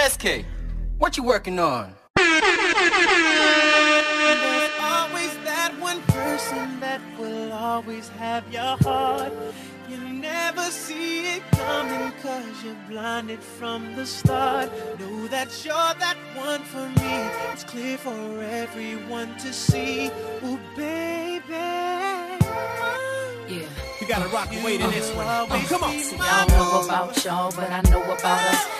Eskay, what you working on? There's always that one person that will always have your heart. You never see it coming cause you're blinded from the start. Know that you're that one for me. It's clear for everyone to see. Ooh, baby. Yeah. You gotta rock and wait in this one. Oh, come on. See, I don't know about y'all, but I know about us.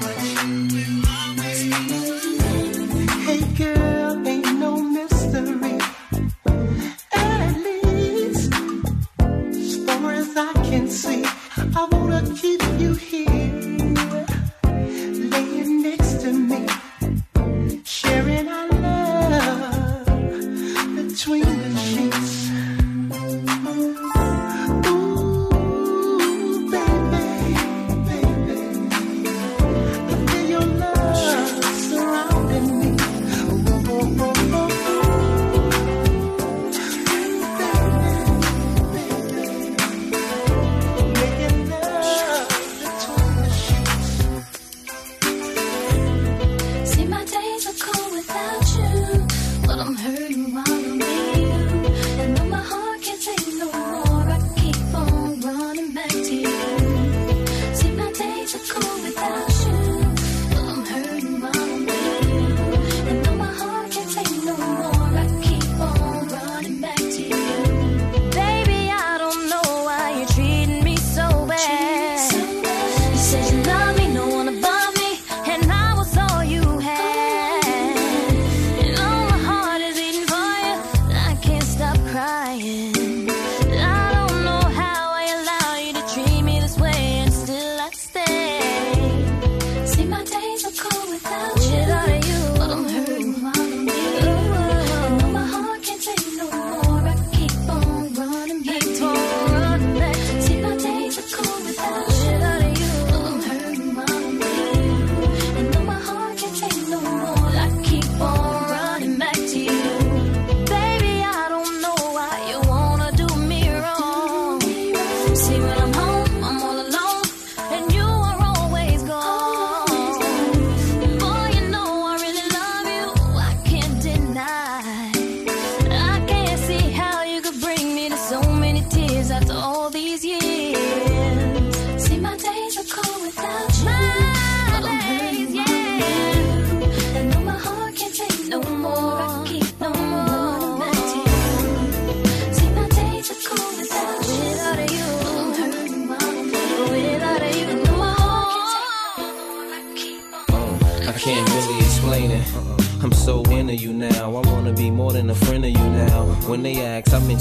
a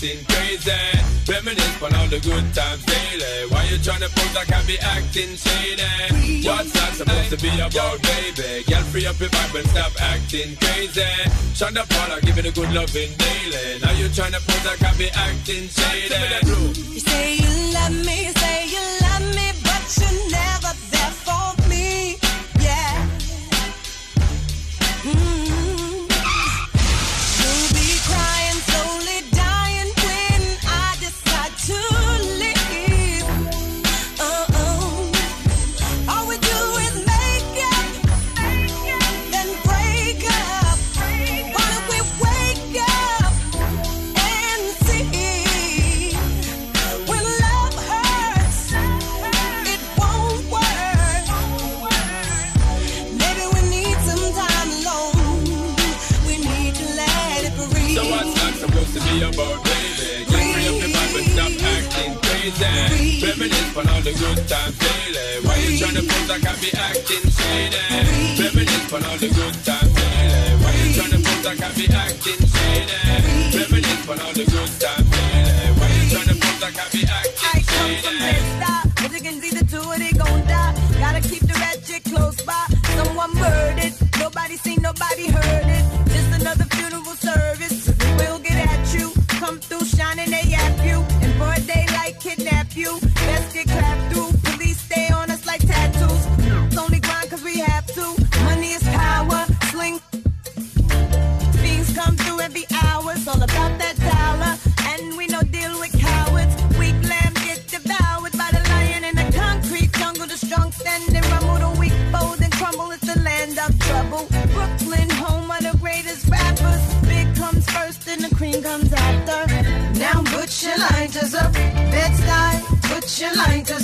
acting crazy. Reminisce on all the good times daily. Why you trying to like I be acting shady? What's not supposed to be about, baby? Get free up your vibe and stop acting crazy. Shonda Paula, give it a good loving daily. Now you trying to like I be acting shady. You say you love me, say you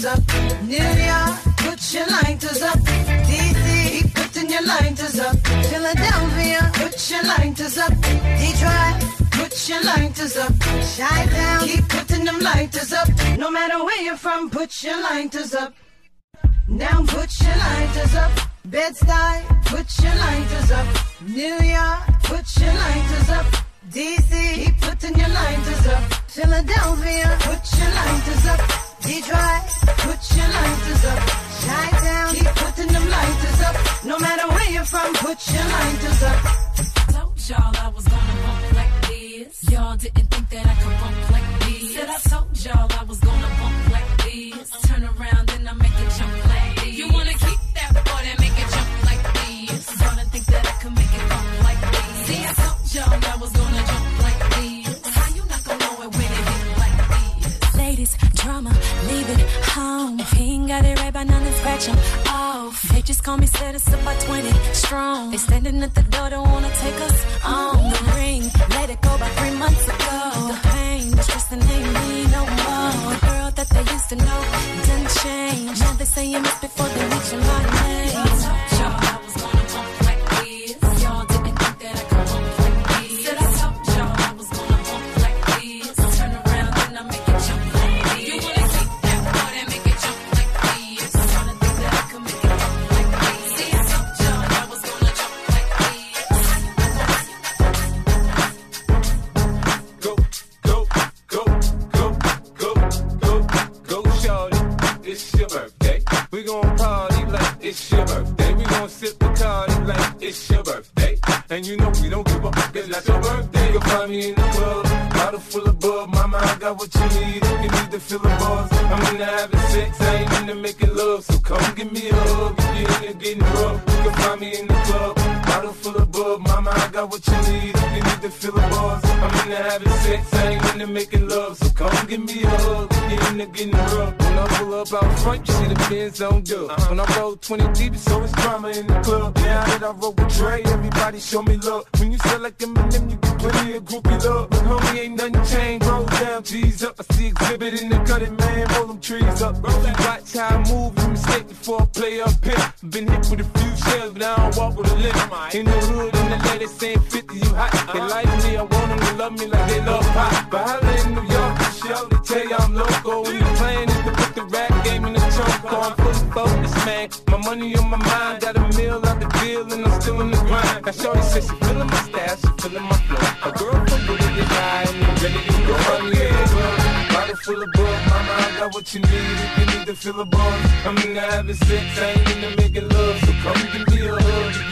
up. New York, put your lighters up. DC, keep putting your lighters up. Philadelphia, put your lighters up. Detroit, put your lighters up. Chi-Town, keep putting them lighters up. No matter where you're from, put your lighters up. Now put your lighters up. Bed-Stuy, put your lighters up. New York, put your lighters up. DC, keep putting your lighters up. Philadelphia, put your lighters up. Detroit, put your lighters up. Chi-Town, keep putting them lighters up. No matter where you're from, put your lighters up. Told y'all I was gonna bump like this. Y'all didn't think that I could bump like this. Said I told y'all I was off. Oh, they just call me status about 20 strong. They standing at the door, don't wanna take us on the ring. Let it go about three months ago. The pain, the stress, and ain't me no more. The girl that they used to know didn't change. You know we don't give up, it's not your birthday. You'll find me in the club, bottle full of bub. Mama, I got what you need. You need to feel the buzz, I'm into having sex. I ain't into making love. So come give me a hug. If you're into getting rough, you can find me in the club. Bottle full of bub. Mama, I got what you need. If you need to feel the bars, I'm into having sex. I ain't into making love. So come give me a hug. You're into getting rough. When I pull up out front, you see the Benz on dub. When I roll 20 deep, it's always drama in the club. Now that I roll with Dre, everybody show me love. When you sell like Eminem, you get plenty of groupie love. But homie, ain't nothing changed. Roll down, G's up. I see exhibit in the cutting, man. Roll them trees up. Watch how I move, you mistake before I play up here. Been hit with a few shells, but I don't walk with a limp. In the hood, in the lady saying 50, you hot. They uh-huh. like me, I want them to love me like they love pop. But holla in New York, show, they tell you I'm local. When the plan is to put the rap game in the choke. I'm fully focused, man. My money on my mind, got a meal out the deal, and I'm still in the grind. Now, Shorty says she feeling my style, she feeling my flow. A girl from Wooded is high, and I'm ready to go. I'm yeah, Bottle full of bug, mama, I got what you need if you need to fill a buzz. I'm in the having sex, I ain't into making love. So come, you can be a hug,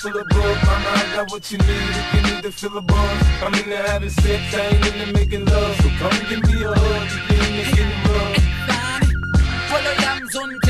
fill a book. Mama, I got what you need if you need to fill a book. I'm into having sex, I ain't into making love. So come give me a hug, you can make it rough. Follow yams on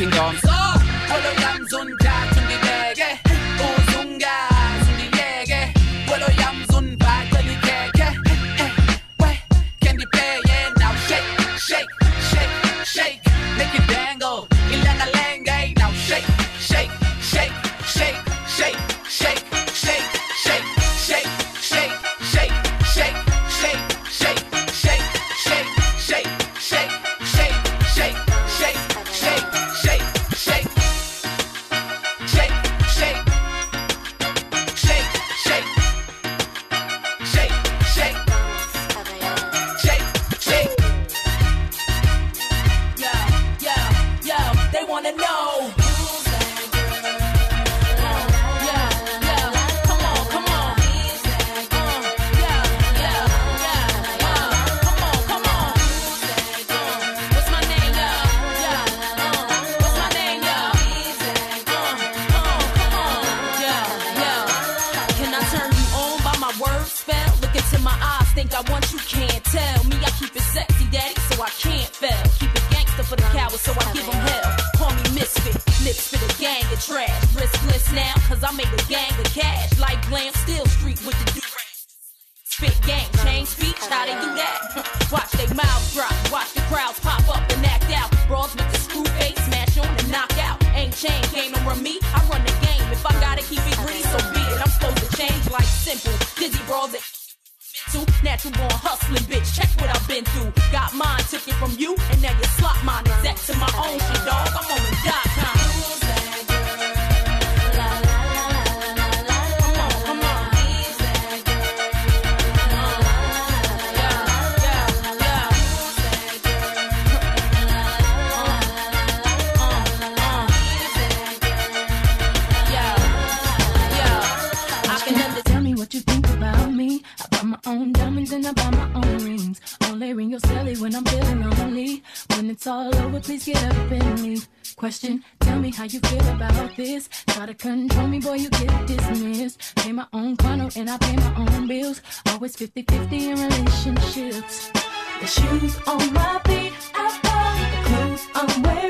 Kingdom. So, Polo eh? you eh? eh? now? Shake, shake, shake, shake, make it dangle. Ilanga now shake, shake. Natural born hustling bitch. Check what I've been through. Got mine, took it from you, and now you slot mine. Exact to my own shit, dog. It's all over, please get up and leave. Question, tell me how you feel about this. Try to control me, boy, you get dismissed. Pay my own condo and I pay my own bills. Always 50-50 in relationships. The shoes on my feet, I buy. The clothes I'm wearing,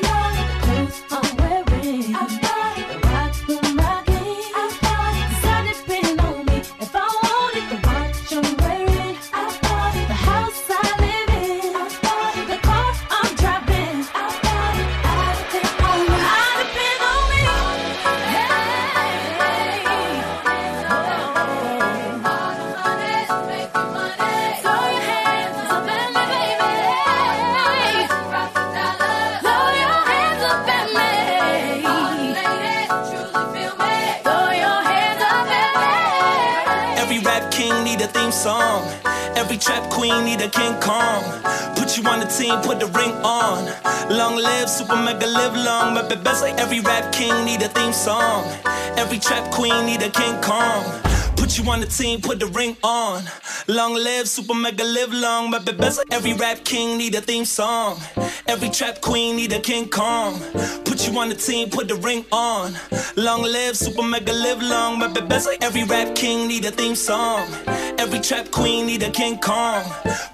Need a theme song. Every trap queen need a King Kong. Put you on the team, put the ring on. Long live, super mega live long. The best like every rap king need a theme song. Every trap queen need a King Kong. Put you on the team, put the ring on. Long live, super mega live long. The best every rap king need a theme song. Every trap queen need a King Kong. Put you on the team, put the ring on. Long live, super mega live long. The best every rap king need a theme song. Every trap queen need a King Kong.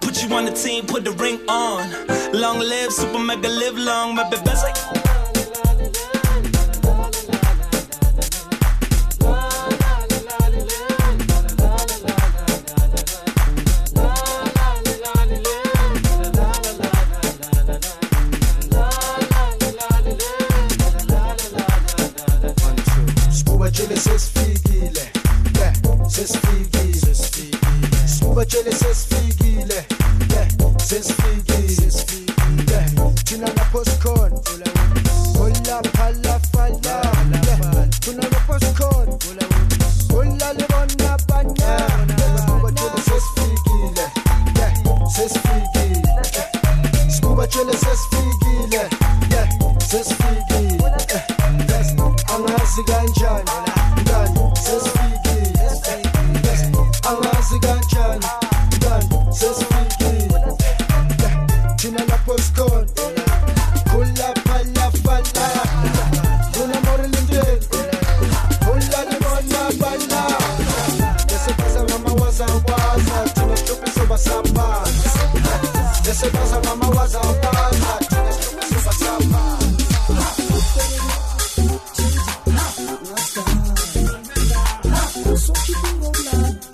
Put you on the team, put the ring on. Long live, super mega live long. The best sesifikile o som que virou nada.